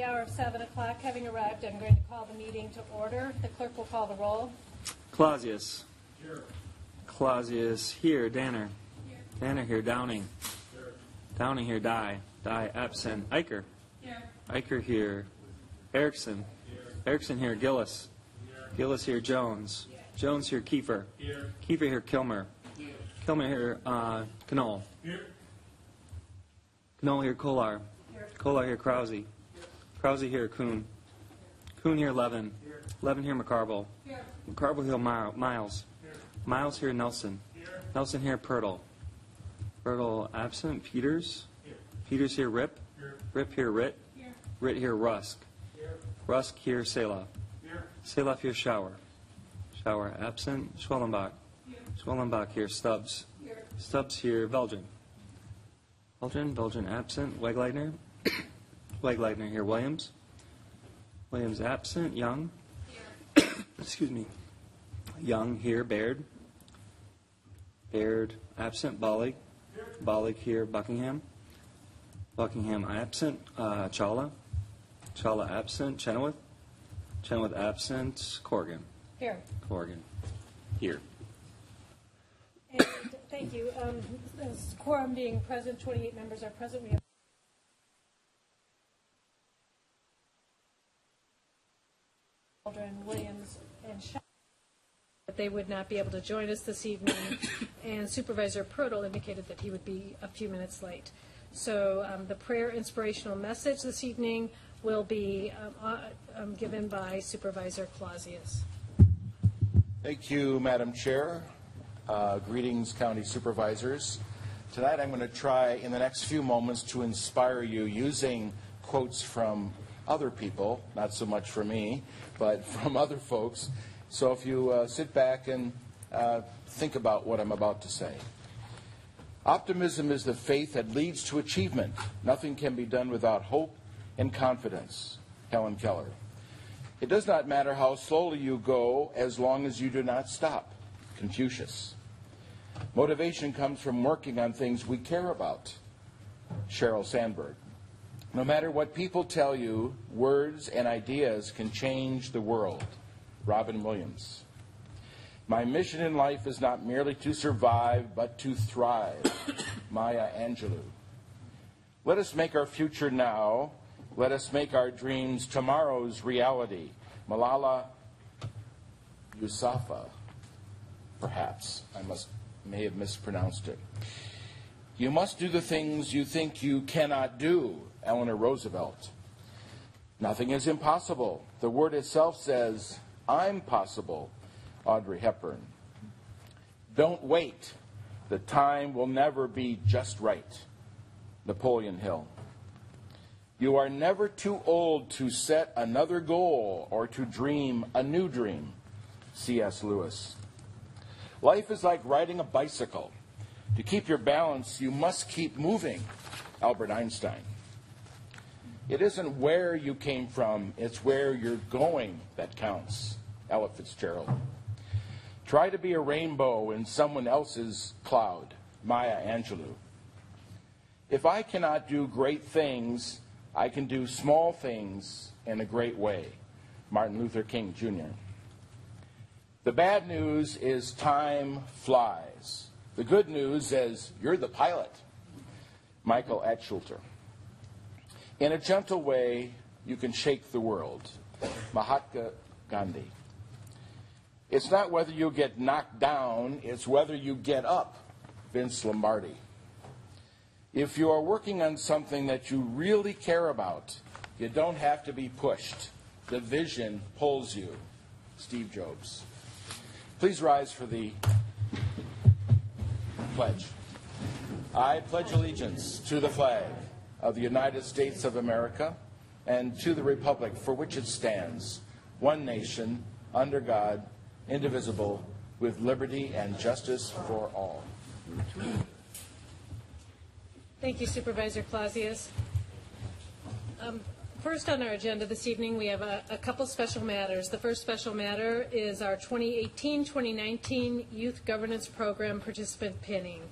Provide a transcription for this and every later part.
the hour of 7 o'clock, having arrived, I'm going to call the meeting to order. The clerk will call the roll. Clausius. Here. Clausius here. Danner. Here. Danner here. Downing. Here. Downing here. Dye. Dye absent. Here. Eicher here. Erickson. Here. Erickson here. Gillis. Here. Gillis here. Jones. Here. Jones here. Kiefer. Here. Kiefer here. Kilmer. Here. Kilmer here. Uh, Knoll. Knoll here. Kolar. Here. Kolar here. Krause. Krause here. Kuhn. Kuhn here. Levin. Levin here. McCarville. McCarville here. Mi- Miles. Miles here. Nelson. Nelson here. Pertl. Pertl absent. Peters. Peters here. Ripp. Ripp here. Ritt. Ritt here. Rusk. Rusk here. Selah. Selah here. Schauer. Schauer absent. Schwellenbach. Schwellenbach here. Stubbs. Stubbs here. Belgian. Belgian. Belgian absent. Wegleitner. Wegleitner here. Williams. Williams absent. Young. Excuse me. Young here. Bayrd. Bayrd absent. Bollig. Bollig here. Buckingham. Buckingham absent. Uh, Chawla. Chawla absent. Chenoweth. Chenoweth absent. Corrigan. Here. Corrigan. Here. And thank you. Um, Quorum being present, 28 members are present. We have Aldrin, Williams, and Shaw. That they would not be able to join us this evening, and Supervisor Pertl indicated that he would be a few minutes late. So um, the prayer inspirational message this evening will be um, uh, um, given by Supervisor Clausius. Thank you, Madam Chair. Uh, Greetings, County Supervisors. Tonight I'm going to try in the next few moments to inspire you using quotes from other people, not so much for me, but from other folks. So if you uh, sit back and uh, think about what I'm about to say. Optimism is the faith that leads to achievement. Nothing can be done without hope and confidence. Helen Keller. It does not matter how slowly you go as long as you do not stop. Confucius. Motivation comes from working on things we care about. Sheryl Sandberg. No matter what people tell you, words and ideas can change the world. Robin Williams. My mission in life is not merely to survive, but to thrive. Maya Angelou. Let us make our future now. Let us make our dreams tomorrow's reality. Malala Yousafzai, perhaps. I must may have mispronounced it. You must do the things you think you cannot do. Eleanor Roosevelt. Nothing is impossible. The word itself says, I'm possible. Audrey Hepburn. Don't wait. The time will never be just right. Napoleon Hill. You are never too old to set another goal or to dream a new dream. C.S. Lewis. Life is like riding a bicycle. To keep your balance, you must keep moving. Albert Einstein. It isn't where you came from, it's where you're going that counts. Ella Fitzgerald. Try to be a rainbow in someone else's cloud. Maya Angelou. If I cannot do great things, I can do small things in a great way. Martin Luther King Jr. The bad news is time flies. The good news is you're the pilot. Michael Altshuler. In a gentle way, you can shake the world. Mahatma Gandhi. It's not whether you get knocked down, it's whether you get up. Vince Lombardi. If you are working on something that you really care about, you don't have to be pushed. The vision pulls you. Steve Jobs. Please rise for the pledge. I pledge allegiance to the flag of the United States of America and to the republic for which it stands, one nation, under God, indivisible, with liberty and justice for all. Thank you, Supervisor Clausius. Um, first on our agenda this evening, we have a, a couple special matters. The first special matter is our 2018-2019 Youth Governance Program participant pinning.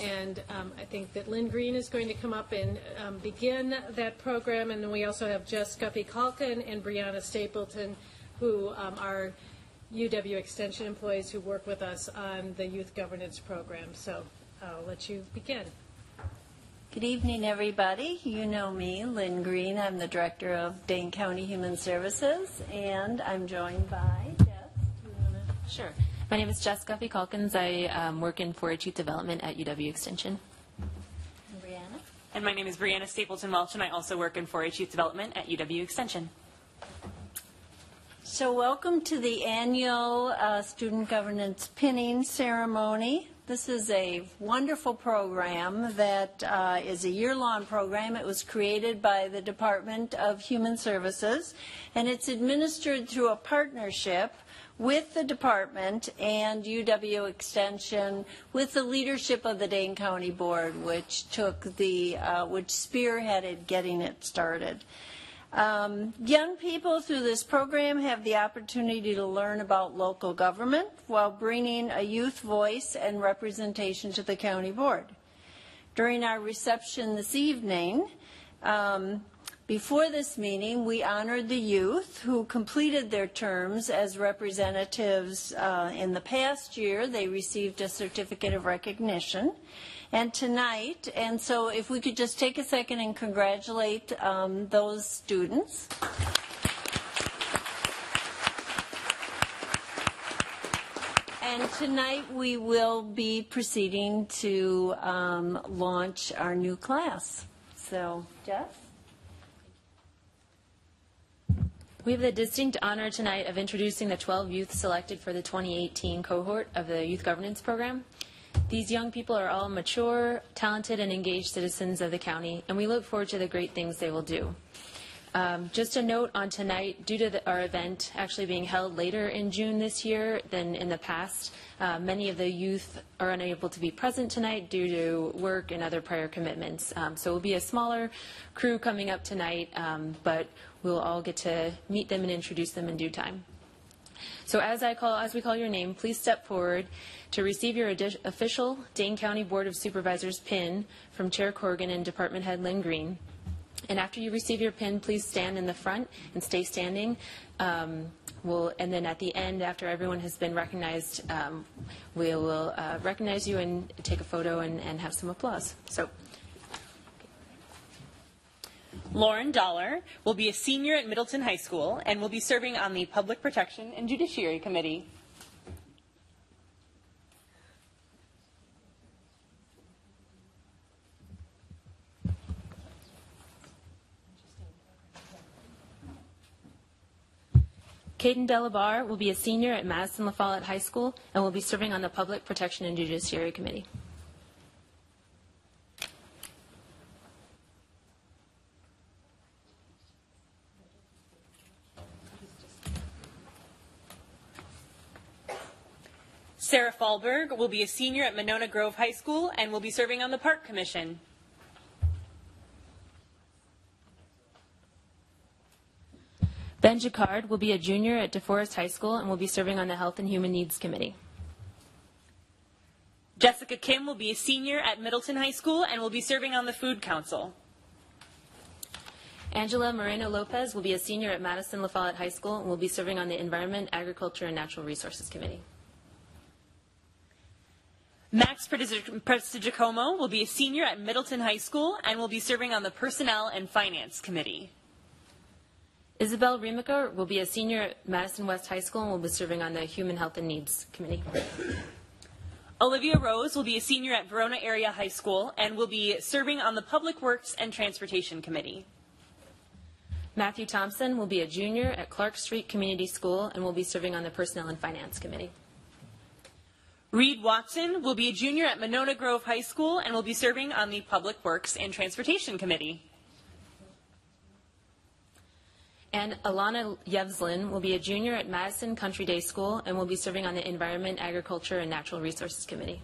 And um, I think that Lynn Green is going to come up and um, begin that program, and then we also have Jess Guffey-Calkin and Brianna Stapleton, who um, are UW Extension employees who work with us on the youth governance program. So I'll let you begin. Good evening, everybody. You know me, Lynn Green. I'm the Director of Dane County Human Services, and I'm joined by Jess. Do you wanna- Sure. My name is Jess Guffey Calkins. I um, work in 4-H Youth Development at UW Extension. and Brianna? And my name is Brianna Stapleton Welch, and I also work in 4-H Youth Development at UW Extension. So, welcome to the annual uh, Student Governance Pinning Ceremony. This is a wonderful program that uh, is a year-long program. It was created by the Department of Human Services, and it's administered through a partnership with the department and UW Extension with the leadership of the Dane County Board, which took the, uh, which spearheaded getting it started. Um, young people through this program have the opportunity to learn about local government while bringing a youth voice and representation to the county board. During our reception this evening, um, before this meeting, we honored the youth who completed their terms as representatives uh, in the past year. They received a certificate of recognition. And tonight, and so if we could just take a second and congratulate um, those students. And tonight, we will be proceeding to um, launch our new class. So, Jeff? We have the distinct honor tonight of introducing the 12 youth selected for the 2018 cohort of the Youth Governance Program. These young people are all mature, talented, and engaged citizens of the county, and we look forward to the great things they will do. Um, just a note on tonight, due to the, our event actually being held later in June this year than in the past, uh, many of the youth are unable to be present tonight due to work and other prior commitments. Um, so it will be a smaller crew coming up tonight, um, but we'll all get to meet them and introduce them in due time. So as I call, as we call your name, please step forward to receive your official Dane County Board of Supervisors pin from Chair Corrigan and Department Head Lynn Green. And after you receive your pin, please stand in the front and stay standing. Um, we'll, and then at the end, after everyone has been recognized, um, we will uh, recognize you and take a photo and, and have some applause. So, Lauren Dollar will be a senior at Middleton High School and will be serving on the Public Protection and Judiciary Committee. Caden Delabar will be a senior at Madison La Follette High School and will be serving on the Public Protection and Judiciary Committee. Sarah Fallberg will be a senior at Monona Grove High School and will be serving on the Park Commission. Jacquard will be a junior at DeForest High School and will be serving on the Health and Human Needs Committee. Jessica Kim will be a senior at Middleton High School and will be serving on the Food Council. Angela Moreno Lopez will be a senior at Madison La Follette High School and will be serving on the Environment, Agriculture, and Natural Resources Committee. Max Prestigiacomo will be a senior at Middleton High School and will be serving on the Personnel and Finance Committee. Isabel Remica will be a senior at Madison West High School and will be serving on the Human Health and Needs Committee. Olivia Rose will be a senior at Verona Area High School and will be serving on the Public Works and Transportation Committee. Matthew Thompson will be a junior at Clark Street Community School and will be serving on the Personnel and Finance Committee. Reed Watson will be a junior at Monona Grove High School and will be serving on the Public Works and Transportation Committee. And Alana Yevslin will be a junior at Madison Country Day School and will be serving on the Environment, Agriculture, and Natural Resources Committee.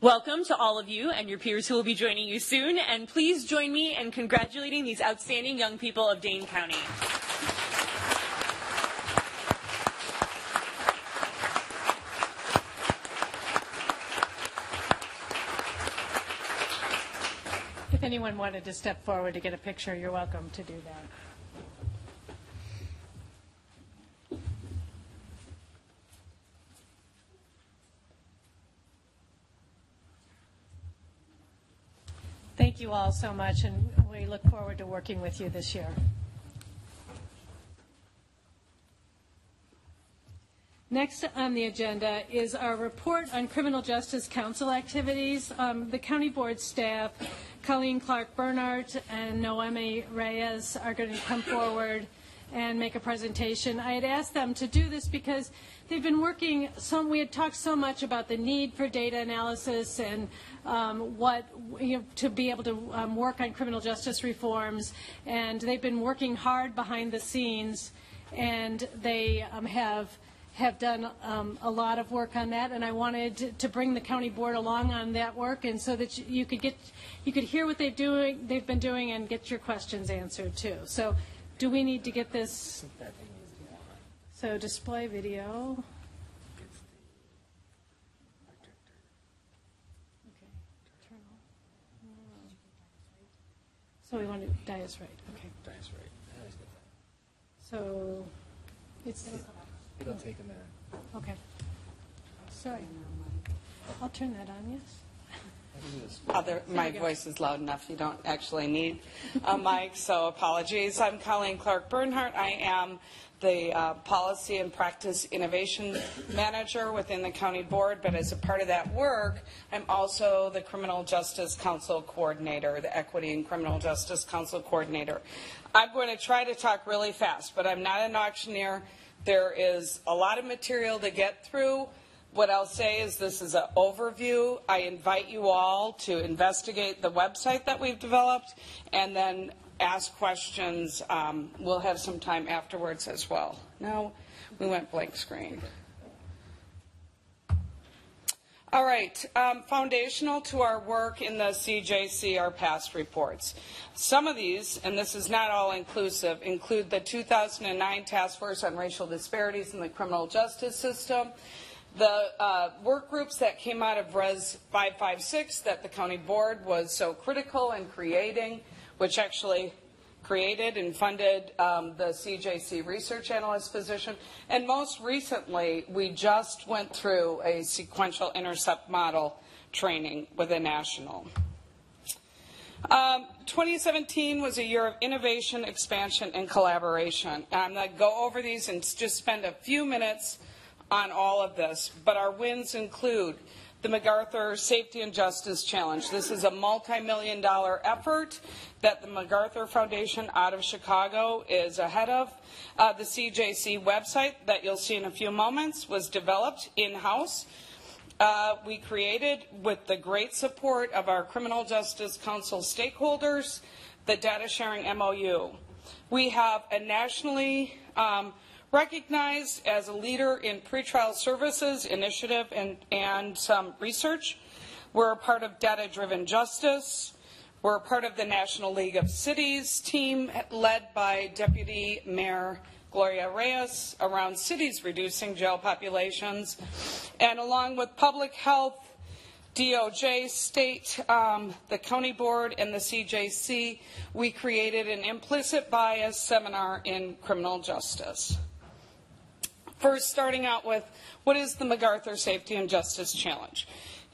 Welcome to all of you and your peers who will be joining you soon, and please join me in congratulating these outstanding young people of Dane County. If anyone wanted to step forward to get a picture, you're welcome to do that. Thank you all so much, and we look forward to working with you this year. Next on the agenda is our report on criminal justice council activities. Um, The county board staff, Colleen Clark Bernhardt and Noemi Reyes are going to come forward and make a presentation. I had asked them to do this because they've been working, some, we had talked so much about the need for data analysis and um, what, you know, to be able to um, work on criminal justice reforms, and they've been working hard behind the scenes, and they um, have have done um, a lot of work on that, and I wanted to, to bring the county board along on that work, and so that you, you could get, you could hear what they've doing, they've been doing, and get your questions answered too. So, do we need to get this? So, display video. Okay. So we want to, Dias right, okay. That's right. I always get that. So, it's, It'll take a minute. okay. Sorry. I'll turn that on, yes? I can do this. Other, my go. voice is loud enough, you don't actually need a mic, so apologies. I'm Colleen Clark Bernhardt. I am the uh, Policy and Practice Innovation Manager within the County Board, but as a part of that work, I'm also the Criminal Justice Council Coordinator, the Equity and Criminal Justice Council Coordinator. I'm going to try to talk really fast, but I'm not an auctioneer. There is a lot of material to get through. What I'll say is this is an overview. I invite you all to investigate the website that we've developed and then ask questions. Um, we'll have some time afterwards as well. No, we went blank screen. All right, um, foundational to our work in the CJC are past reports. Some of these, and this is not all inclusive, include the 2009 Task Force on Racial Disparities in the Criminal Justice System, the uh, work groups that came out of Res 556 that the county board was so critical in creating, which actually created and funded um, the CJC research analyst position. And most recently, we just went through a sequential intercept model training with a national. Um, 2017 was a year of innovation, expansion, and collaboration. And I'm going to go over these and just spend a few minutes on all of this. But our wins include the MacArthur Safety and Justice Challenge. This is a multi-million dollar effort that the MacArthur Foundation out of Chicago is ahead of. Uh, the CJC website that you'll see in a few moments was developed in-house. Uh, we created, with the great support of our Criminal Justice Council stakeholders, the data sharing MOU. We have a nationally um, recognized as a leader in pretrial services initiative and, and some research. We're a part of Data Driven Justice. We're a part of the National League of Cities team led by Deputy Mayor Gloria Reyes around cities reducing jail populations. And along with public health, DOJ, state, um, the county board, and the CJC, we created an implicit bias seminar in criminal justice. First, starting out with what is the MacArthur Safety and Justice Challenge?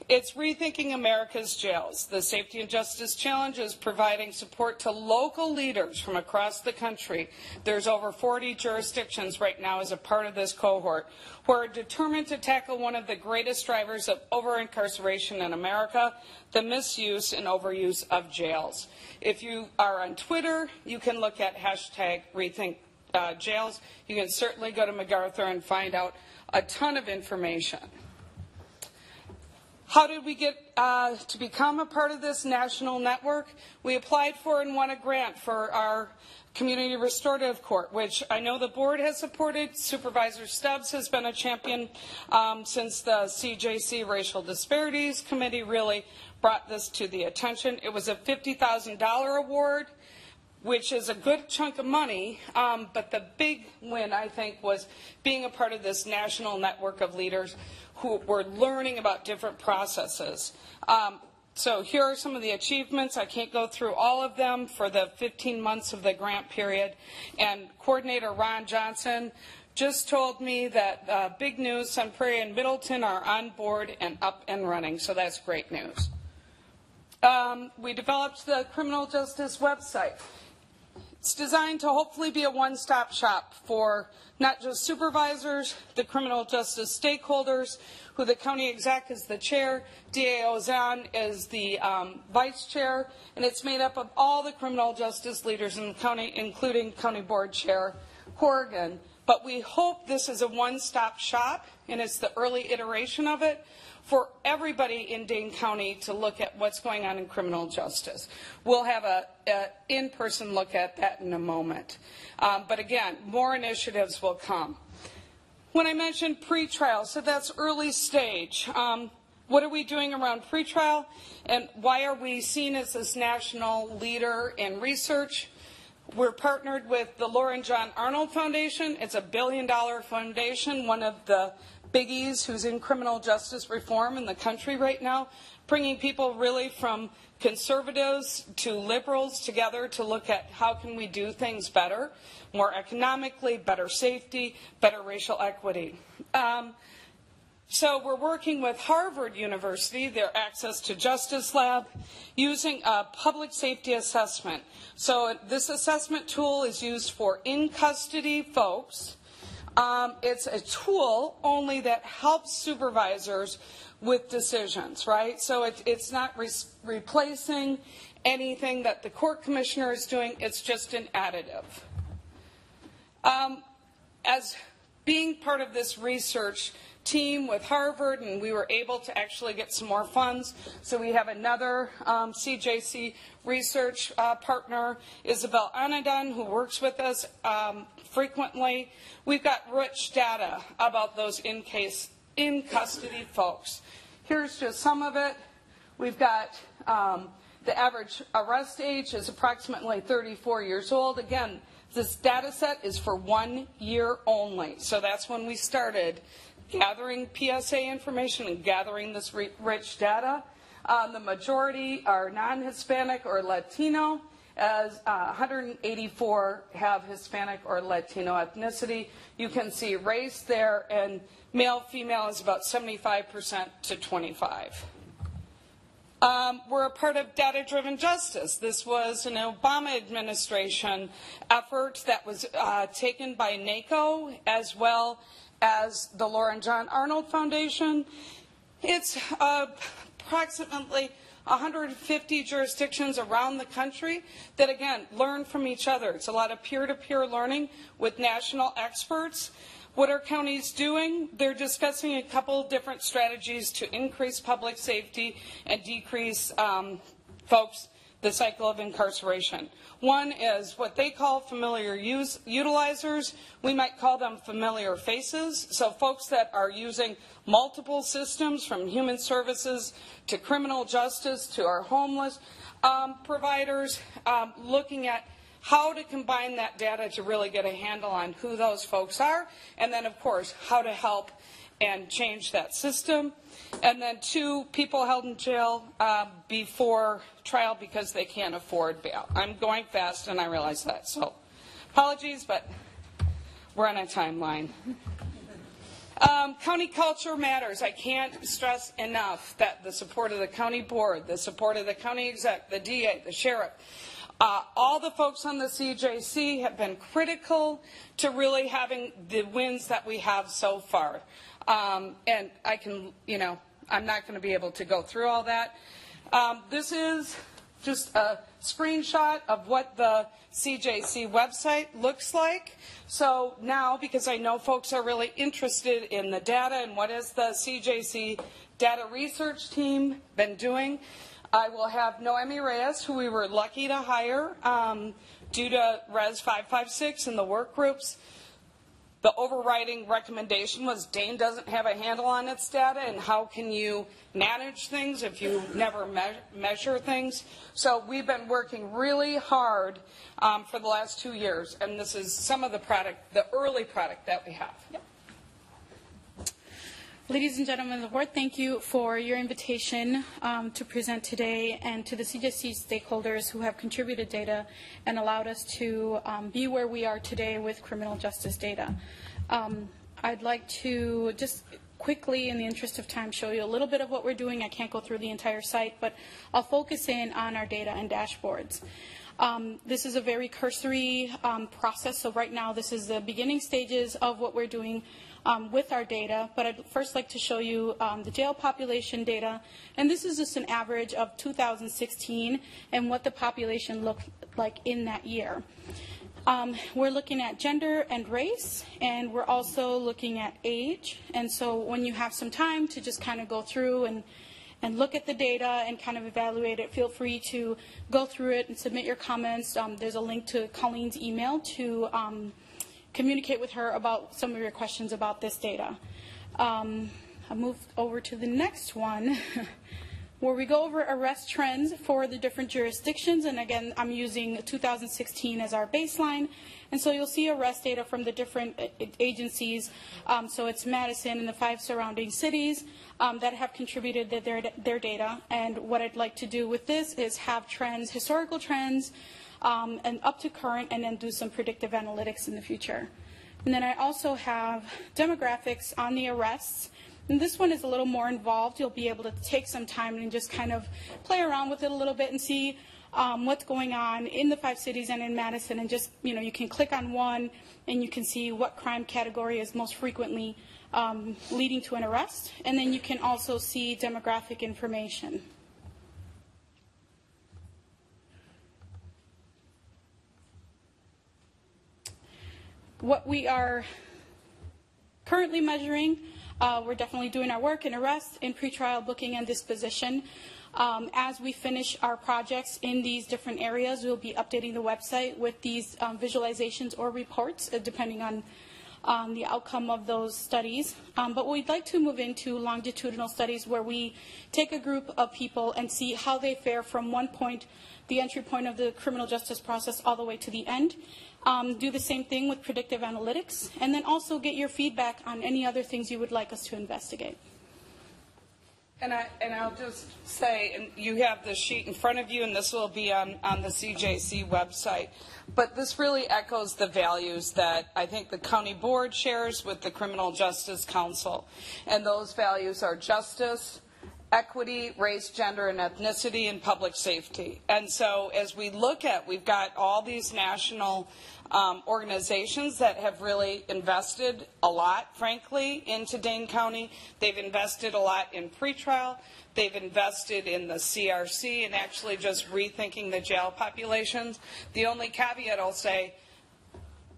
It's rethinking America's jails. The Safety and Justice Challenge is providing support to local leaders from across the country. There's over 40 jurisdictions right now as a part of this cohort who are determined to tackle one of the greatest drivers of over incarceration in America, the misuse and overuse of jails. If you are on Twitter, you can look at hashtag rethink uh, jails. You can certainly go to MacArthur and find out a ton of information. How did we get uh, to become a part of this national network? We applied for and won a grant for our Community Restorative Court, which I know the board has supported. Supervisor Stubbs has been a champion um, since the CJC Racial Disparities Committee really brought this to the attention. It was a $50,000 award which is a good chunk of money. Um, but the big win, I think, was being a part of this national network of leaders who were learning about different processes. Um, so here are some of the achievements. I can't go through all of them for the 15 months of the grant period. And coordinator Ron Johnson just told me that uh, big news, Sun Prairie and Middleton are on board and up and running. So that's great news. Um, we developed the criminal justice website. It's designed to hopefully be a one-stop shop for not just supervisors, the criminal justice stakeholders, who the county exec is the chair, DA Ozanne is the um, vice chair, and it's made up of all the criminal justice leaders in the county, including county board chair Corrigan. But we hope this is a one-stop shop, and it's the early iteration of it for everybody in Dane County to look at what's going on in criminal justice. We'll have a, a in-person look at that in a moment. Um, but again, more initiatives will come. When I mentioned pretrial, so that's early stage. Um, what are we doing around pretrial, and why are we seen as this national leader in research? We're partnered with the Laura and John Arnold Foundation. It's a billion dollar foundation, one of the biggies who's in criminal justice reform in the country right now, bringing people really from conservatives to liberals together to look at how can we do things better, more economically, better safety, better racial equity. Um, so we're working with Harvard University, their Access to Justice Lab, using a public safety assessment. So this assessment tool is used for in custody folks um, it's a tool only that helps supervisors with decisions, right? So it, it's not re- replacing anything that the court commissioner is doing, it's just an additive. Um, as being part of this research team with Harvard, and we were able to actually get some more funds. So we have another um, CJC research uh, partner, Isabel Anadon, who works with us um, frequently. We've got rich data about those in case in custody folks. Here's just some of it. We've got um, the average arrest age is approximately 34 years old. Again, this data set is for one year only. So that's when we started gathering PSA information and gathering this rich data. Um, the majority are non Hispanic or Latino as uh, 184 have Hispanic or Latino ethnicity. You can see race there, and male female is about 75% to 25. Um, we're a part of Data Driven Justice. This was an Obama administration effort that was uh, taken by NACO as well as the Laura and John Arnold Foundation. It's uh, approximately 150 jurisdictions around the country that, again, learn from each other. It's a lot of peer to peer learning with national experts. What are counties doing? They're discussing a couple different strategies to increase public safety and decrease um, folks the cycle of incarceration. One is what they call familiar use, utilizers. We might call them familiar faces. So folks that are using multiple systems from human services to criminal justice to our homeless um, providers, um, looking at how to combine that data to really get a handle on who those folks are, and then, of course, how to help and change that system. And then two, people held in jail uh, before trial because they can't afford bail. I'm going fast and I realize that. So apologies, but we're on a timeline. Um, county culture matters. I can't stress enough that the support of the county board, the support of the county exec, the DA, the sheriff, uh, all the folks on the CJC have been critical to really having the wins that we have so far. Um, and I can, you know, I'm not going to be able to go through all that. Um, this is just a screenshot of what the CJC website looks like. So now, because I know folks are really interested in the data and what is the CJC data research team been doing. I will have Noemi Reyes, who we were lucky to hire um, due to Res 556 and the work groups. The overriding recommendation was Dane doesn't have a handle on its data, and how can you manage things if you never me- measure things? So we've been working really hard um, for the last two years, and this is some of the product, the early product that we have. Ladies and gentlemen of the board, thank you for your invitation um, to present today and to the CJC stakeholders who have contributed data and allowed us to um, be where we are today with criminal justice data. Um, I'd like to just quickly, in the interest of time, show you a little bit of what we're doing. I can't go through the entire site, but I'll focus in on our data and dashboards. Um, this is a very cursory um, process, so right now this is the beginning stages of what we're doing um, with our data, but I'd first like to show you um, the jail population data. And this is just an average of 2016 and what the population looked like in that year. Um, we're looking at gender and race, and we're also looking at age. And so when you have some time to just kind of go through and and look at the data and kind of evaluate it, feel free to go through it and submit your comments. Um, there's a link to Colleen's email to um, communicate with her about some of your questions about this data. Um, I'll move over to the next one, where we go over arrest trends for the different jurisdictions. And again, I'm using 2016 as our baseline. And so you'll see arrest data from the different agencies. Um, so it's Madison and the five surrounding cities um, that have contributed their, their data. And what I'd like to do with this is have trends, historical trends, um, and up to current, and then do some predictive analytics in the future. And then I also have demographics on the arrests. And this one is a little more involved. You'll be able to take some time and just kind of play around with it a little bit and see um, what's going on in the five cities and in Madison. And just, you know, you can click on one and you can see what crime category is most frequently um, leading to an arrest. And then you can also see demographic information. What we are currently measuring, uh, we're definitely doing our work in arrest, in pretrial booking and disposition. Um, as we finish our projects in these different areas, we'll be updating the website with these um, visualizations or reports, uh, depending on um, the outcome of those studies. Um, but we'd like to move into longitudinal studies where we take a group of people and see how they fare from one point, the entry point of the criminal justice process, all the way to the end. Um, do the same thing with predictive analytics, and then also get your feedback on any other things you would like us to investigate. And, I, and I'll just say, and you have the sheet in front of you, and this will be on, on the CJC website. But this really echoes the values that I think the county board shares with the Criminal Justice Council. And those values are justice, equity, race, gender, and ethnicity, and public safety. And so as we look at, we've got all these national um, organizations that have really invested a lot, frankly, into Dane County. They've invested a lot in pretrial. They've invested in the CRC and actually just rethinking the jail populations. The only caveat I'll say,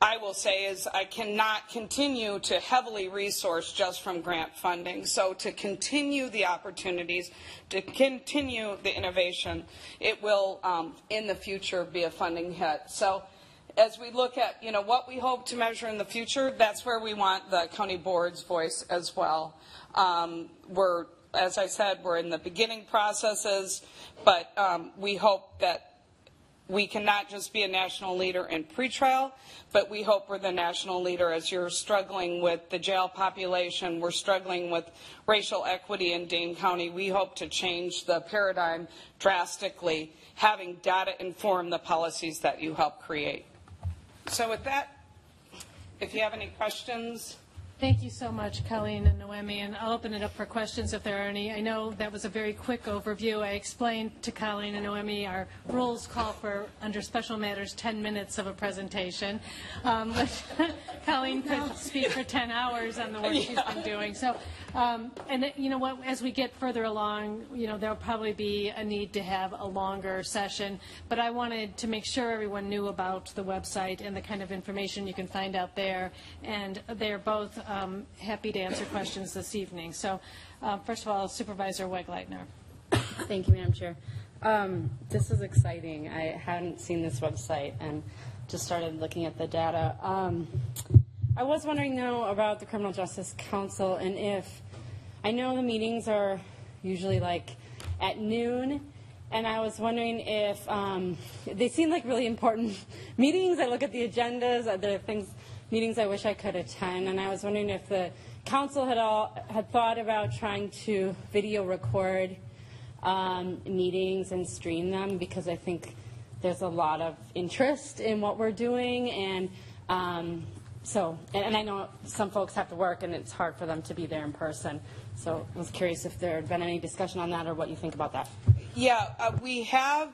I will say is I cannot continue to heavily resource just from grant funding. So to continue the opportunities, to continue the innovation, it will um, in the future be a funding hit. So as we look at you know what we hope to measure in the future, that's where we want the county board's voice as well. Um, we're, as I said, we're in the beginning processes, but um, we hope that we cannot just be a national leader in pretrial, but we hope we're the national leader as you're struggling with the jail population, we're struggling with racial equity in Dane County. We hope to change the paradigm drastically, having data inform the policies that you help create. So with that, if you have any questions, Thank you so much, Colleen and Noemi, and I'll open it up for questions if there are any. I know that was a very quick overview. I explained to Colleen and Noemi our rules call for, under special matters, 10 minutes of a presentation. Um, but Colleen could speak for 10 hours on the work she's been doing. So, um, and you know what, as we get further along, you know, there'll probably be a need to have a longer session. But I wanted to make sure everyone knew about the website and the kind of information you can find out there. And they're both um, happy to answer questions this evening. So, uh, first of all, Supervisor Wegleitner. Thank you, Madam Chair. Um, This is exciting. I hadn't seen this website and just started looking at the data. Um, I was wondering, though, about the Criminal Justice Council and if, I know the meetings are usually like at noon, and I was wondering if, um, they seem like really important meetings. I look at the agendas, there things, meetings I wish I could attend, and I was wondering if the council had all, had thought about trying to video record um, meetings and stream them because I think there's a lot of interest in what we're doing and um, so and, and I know some folks have to work and it's hard for them to be there in person. So I was curious if there had been any discussion on that or what you think about that. Yeah, uh, we have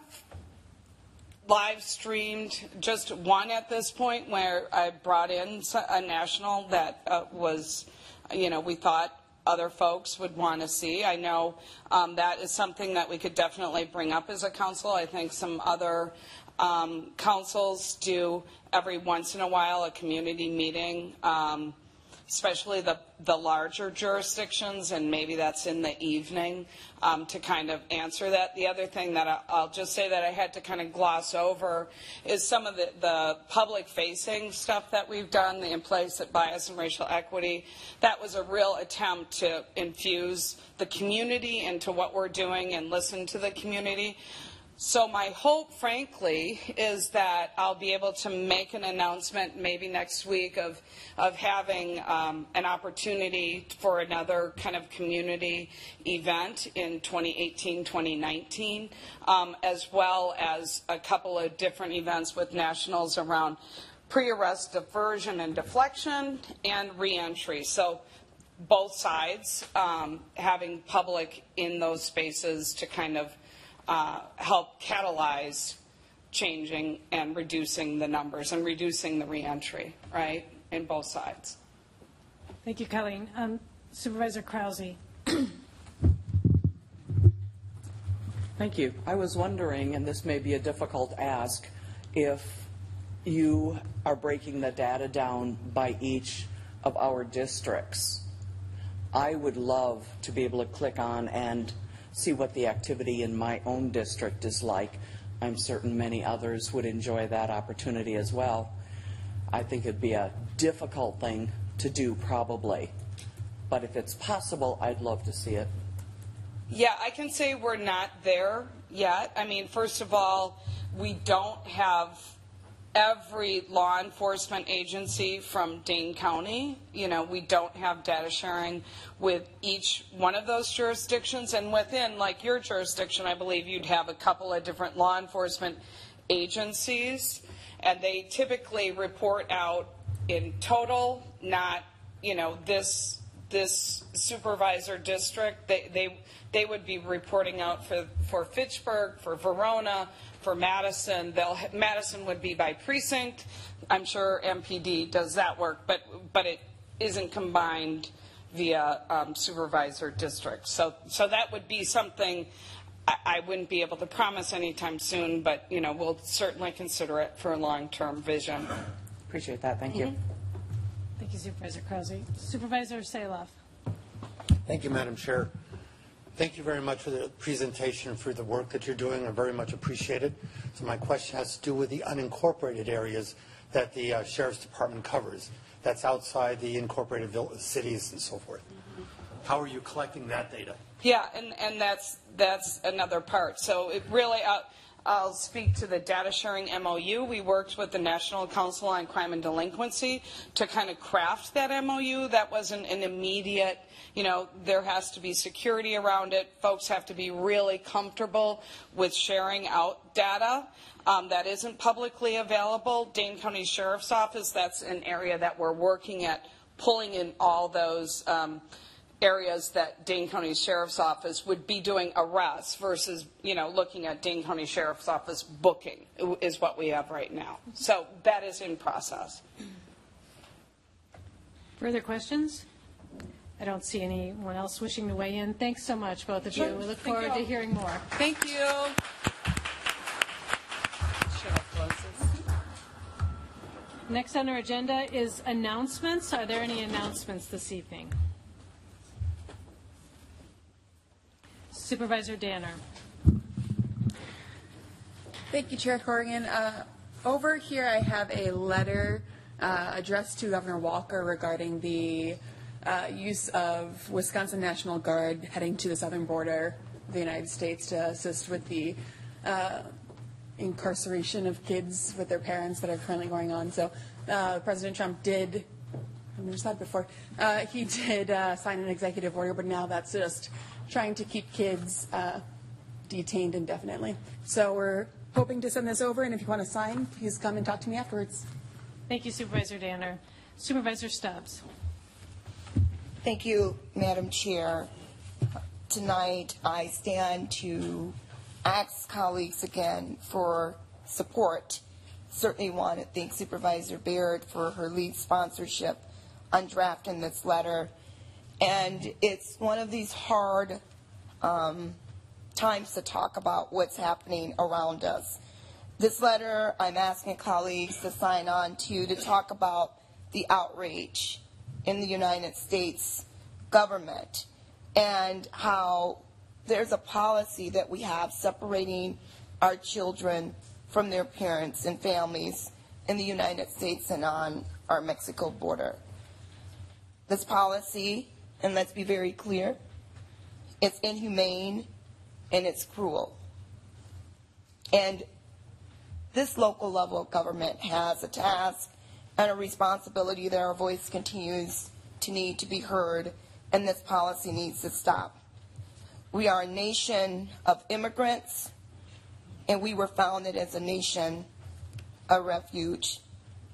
live streamed just one at this point where I brought in a national that uh, was, you know, we thought other folks would want to see. I know um, that is something that we could definitely bring up as a council. I think some other um, councils do every once in a while a community meeting. Um, especially the, the larger jurisdictions, and maybe that's in the evening um, to kind of answer that. The other thing that I, I'll just say that I had to kind of gloss over is some of the, the public facing stuff that we've done, the implicit bias and racial equity. That was a real attempt to infuse the community into what we're doing and listen to the community. So my hope, frankly, is that I'll be able to make an announcement maybe next week of, of having um, an opportunity for another kind of community event in 2018, 2019, um, as well as a couple of different events with nationals around pre-arrest diversion and deflection and reentry. So both sides um, having public in those spaces to kind of uh, help catalyze changing and reducing the numbers and reducing the reentry, right, in both sides. Thank you, Colleen. Um, Supervisor Krause. Thank you. I was wondering, and this may be a difficult ask, if you are breaking the data down by each of our districts. I would love to be able to click on and see what the activity in my own district is like. I'm certain many others would enjoy that opportunity as well. I think it'd be a difficult thing to do, probably. But if it's possible, I'd love to see it. Yeah, I can say we're not there yet. I mean, first of all, we don't have every law enforcement agency from Dane County. You know, we don't have data sharing with each one of those jurisdictions. And within, like your jurisdiction, I believe you'd have a couple of different law enforcement agencies. And they typically report out in total, not, you know, this this supervisor district, they, they, they would be reporting out for, for Fitchburg, for Verona, for Madison. They'll, Madison would be by precinct. I'm sure MPD does that work, but, but it isn't combined via um, supervisor district. So, so that would be something I, I wouldn't be able to promise anytime soon, but, you know, we'll certainly consider it for a long-term vision. Appreciate that. Thank you. Thank you, Supervisor Krause. Supervisor Salov. Thank you, Madam Chair. Thank you very much for the presentation, and for the work that you're doing. I very much appreciate it. So my question has to do with the unincorporated areas that the uh, Sheriff's Department covers. That's outside the incorporated cities and so forth. How are you collecting that data? Yeah, and, and that's, that's another part. So it really, uh, I'll speak to the data sharing MOU. We worked with the National Council on Crime and Delinquency to kind of craft that MOU. That wasn't an immediate, you know, there has to be security around it. Folks have to be really comfortable with sharing out data. Um, that isn't publicly available. Dane County Sheriff's Office, that's an area that we're working at pulling in all those um, areas that Dane County Sheriff's Office would be doing arrests versus, you know, looking at Dane County Sheriff's Office booking is what we have right now. So that is in process. Further questions? I don't see anyone else wishing to weigh in. Thanks so much, both of you. Sure. We look Thank forward to hearing more. Thank you. Should I close this? Next on our agenda is announcements. Are there any announcements this evening? Supervisor Danner. Thank you, Chair Corrigan. Uh, Over here, I have a letter uh, addressed to Governor Walker regarding the uh, use of Wisconsin National Guard heading to the southern border of the United States to assist with the uh, incarceration of kids with their parents that are currently going on. So uh, President Trump did, I've never said before, uh, he did uh, sign an executive order, but now that's just trying to keep kids uh, detained indefinitely. So we're hoping to send this over, and if you want to sign, please come and talk to me afterwards. Thank you, Supervisor Danner. Supervisor Stubbs. Thank you, Madam Chair. Tonight, I stand to ask colleagues again for support. Certainly want to thank Supervisor Bayrd for her lead sponsorship on drafting this letter. And it's one of these hard um, times to talk about what's happening around us. This letter, I'm asking colleagues to sign on to to talk about the outrage in the United States government and how there's a policy that we have separating our children from their parents and families in the United States and on our Mexico border. This policy, and let's be very clear, it's inhumane and it's cruel. And this local level of government has a task and a responsibility that our voice continues to need to be heard, and this policy needs to stop. We are a nation of immigrants, and we were founded as a nation of refuge.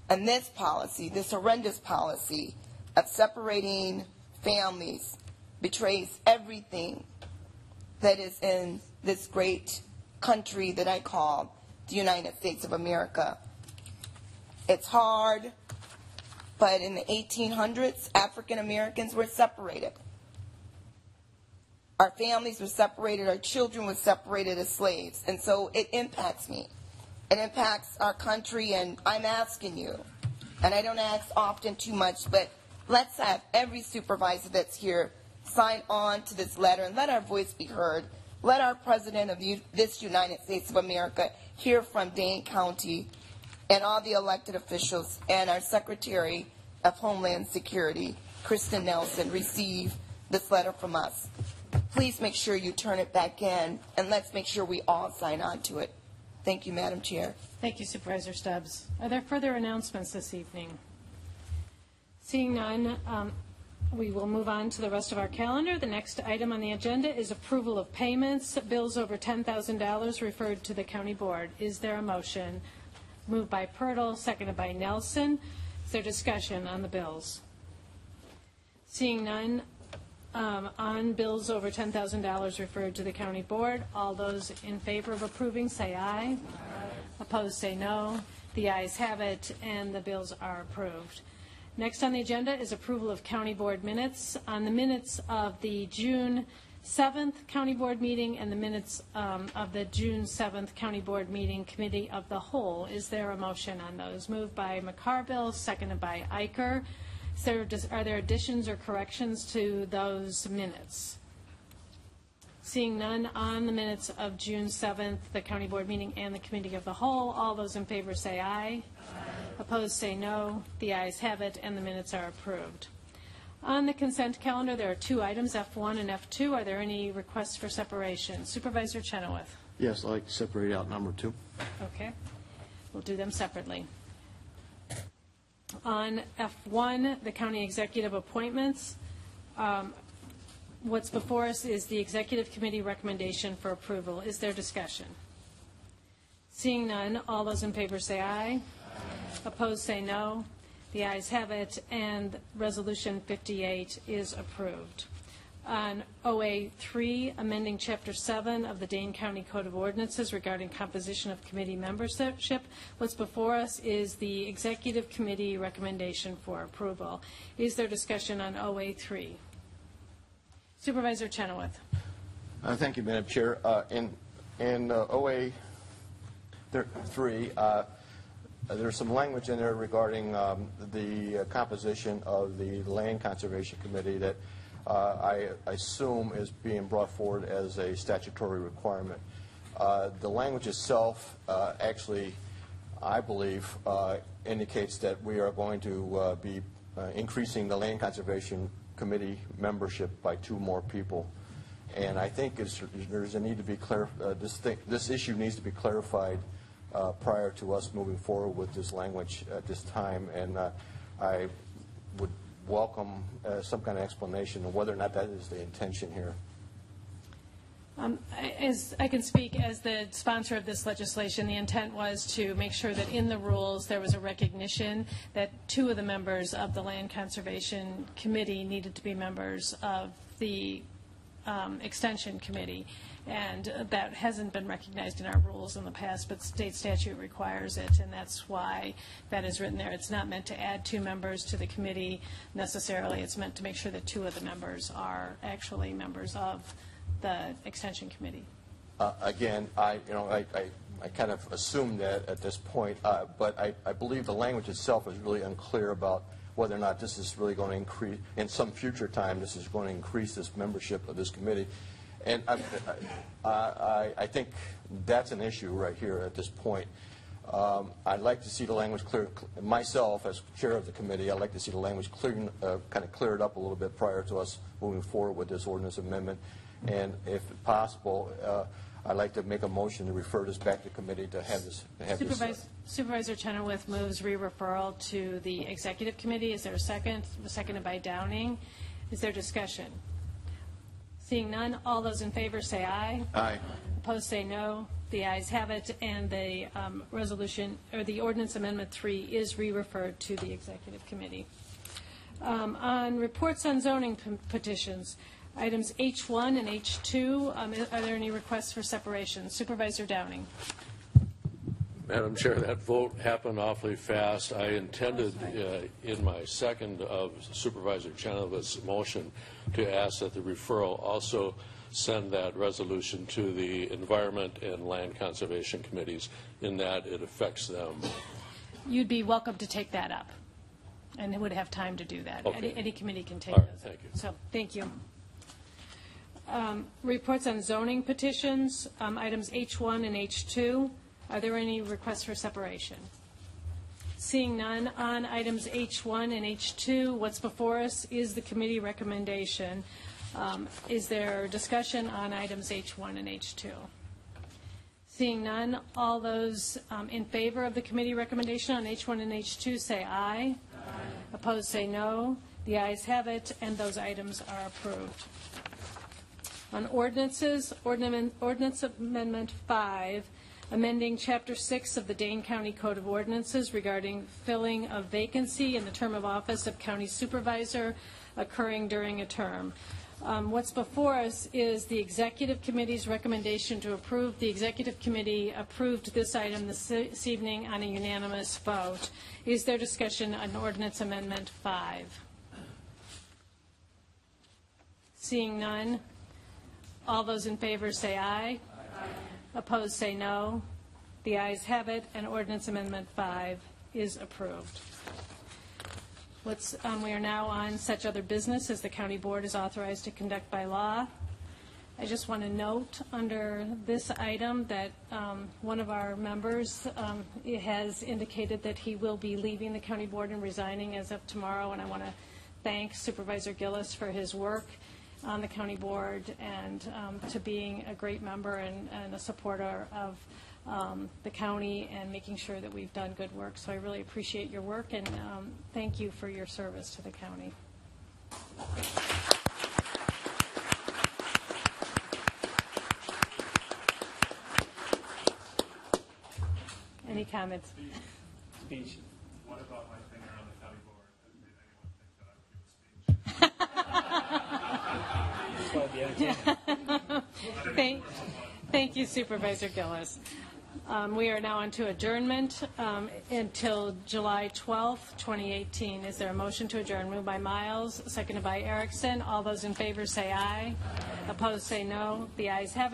And this policy, this horrendous policy of separating families, betrays everything that is in this great country that I call the United States of America. It's hard, but in the 1800s, African Americans were separated. Our families were separated, our children were separated as slaves, and so it impacts me. It impacts our country, and I'm asking you, and I don't ask often too much, but let's have every supervisor that's here sign on to this letter and let our voice be heard. Let our president of this United States of America hear from Dane County and all the elected officials and our Secretary of Homeland Security, Kirstjen Nielsen, receive this letter from us. Please make sure you turn it back in, and let's make sure we all sign on to it. Thank you, Madam Chair. Thank you, Supervisor Stubbs. Are there further announcements this evening? Seeing none, um, we will move on to the rest of our calendar. The next item on the agenda is approval of payments. Bills over $10,000 referred to the county board. Is there a motion? Moved by Pertl, seconded by Nelson. Is there discussion on the bills? Seeing none, um, on bills over $10,000 referred to the county board, all those in favor of approving, say aye. Opposed, say no. The ayes have it, and the bills are approved. Next on the agenda is approval of county board minutes. On the minutes of the June 7th county board meeting and the minutes um, of the June 7th county board meeting committee of the whole, is there a motion on those? Moved by McCarville, seconded by. Is there, are there additions or corrections to those minutes? Seeing none on the minutes of June 7th, the county board meeting and the committee of the whole, all those in favor say aye. Opposed, say no. The ayes have it, and the minutes are approved. On the consent calendar, there are two items, F1 and F2. Are there any requests for separation? Supervisor Chenoweth? Yes, I'd like to separate out number two. Okay. We'll do them separately. On F1, the county executive appointments, um, what's before us is the executive committee recommendation for approval. Is there discussion? Seeing none, all those in favor say aye. Opposed, say no. The ayes have it, and Resolution 58 is approved. On OA 3, amending Chapter 7 of the Dane County Code of Ordinances regarding composition of committee membership, what's before us is the Executive Committee recommendation for approval. Is there discussion on OA 3? Supervisor Chenoweth. Uh, thank you, Madam Chair. Uh, in in uh, OA 3, uh, uh, there's some language in there regarding um, the uh, composition of the Land Conservation Committee that uh, I assume is being brought forward as a statutory requirement. Uh, The language itself actually, I believe, indicates that we are going to be increasing the Land Conservation Committee membership by two more people. And I think there's a need to be clar, uh, this this issue needs to be clarified uh, prior to us moving forward with this language at this time. And uh, I would welcome uh, some kind of explanation of whether or not that is the intention here. Um, As, I can speak as the sponsor of this legislation, the intent was to make sure that in the rules, there was a recognition that two of the members of the Land Conservation Committee needed to be members of the um, Extension Committee. And uh, that hasn't been recognized in our rules in the past, but state statute requires it, and that's why that is written there. It's not meant to add two members to the committee necessarily. It's meant to make sure that two of the members are actually members of the Extension Committee. Uh, Again, I, you know, I, I, I kind of assumed that at this point, uh, but I, I believe the language itself is really unclear about whether or not this is really going to increase, in some future time, this is going to increase this membership of this committee. And I, I, I, think that's an issue right here at this point. Um, I'd like to see the language clear, myself as chair of the committee, I'd like to see the language clear, uh, kind of cleared up a little bit prior to us moving forward with this ordinance amendment. And if possible, uh, I'd like to make a motion to refer this back to committee to have this, to have this. uh, Supervisor Supervisor Chenoweth moves re-referral to the Executive Committee. Is there a second? Seconded by Downing. Is there discussion? Seeing none, all those in favor say aye. Aye. Opposed say no. The ayes have it, and the um, resolution, or the ordinance amendment three is re-referred to the Executive Committee. Um, On reports on zoning p- petitions, items H1 and H2, um, are there any requests for separation? Supervisor Downing. Madam Chair, that vote happened awfully fast. I intended uh, in my second of Supervisor Chenoweth's motion to ask that the referral also send that resolution to the Environment and Land Conservation Committees in that it affects them. You'd be welcome to take that up, and it would have time to do that. Okay. Any, any committee can take All right, those. thank you. So, thank you. Um, Reports on zoning petitions, um, items H1 and H2. Are there any requests for separation? Seeing none on items H1 and H2, what's before us is the committee recommendation. Um, Is there discussion on items H1 and H2? Seeing none, all those um, in favor of the committee recommendation on H1 and H2 say aye. Opposed say no. The ayes have it, and those items are approved. On ordinances, ordinance ordinance amendment 5, amending Chapter 6 of the Dane County Code of Ordinances regarding filling of vacancy in the term of office of county supervisor occurring during a term. Um, What's before us is the Executive Committee's recommendation to approve. The Executive Committee approved this item this this evening on a unanimous vote. Is there discussion on ordinance amendment 5? Seeing none, all those in favor say aye. Opposed say no. The ayes have it, and ordinance amendment 5 is approved. Let's, um, we are now on such other business as the county board is authorized to conduct by law. I just want to note under this item that um, one of our members um, has indicated that he will be leaving the county board and resigning as of tomorrow, and I want to thank Supervisor Gillis for his work on the county board and um, to being a great member and and a supporter of um, the county and making sure that we've done good work. So I really appreciate your work, and um, thank you for your service to the county. Any comments? Speech. What about my Thank, thank you Supervisor Gillis. Um, We are now into adjournment um, until July 12th, 2018. Is there a motion to adjourn? Moved by Miles, seconded by Erickson. All those in favor say aye. Opposed say no. The ayes have it.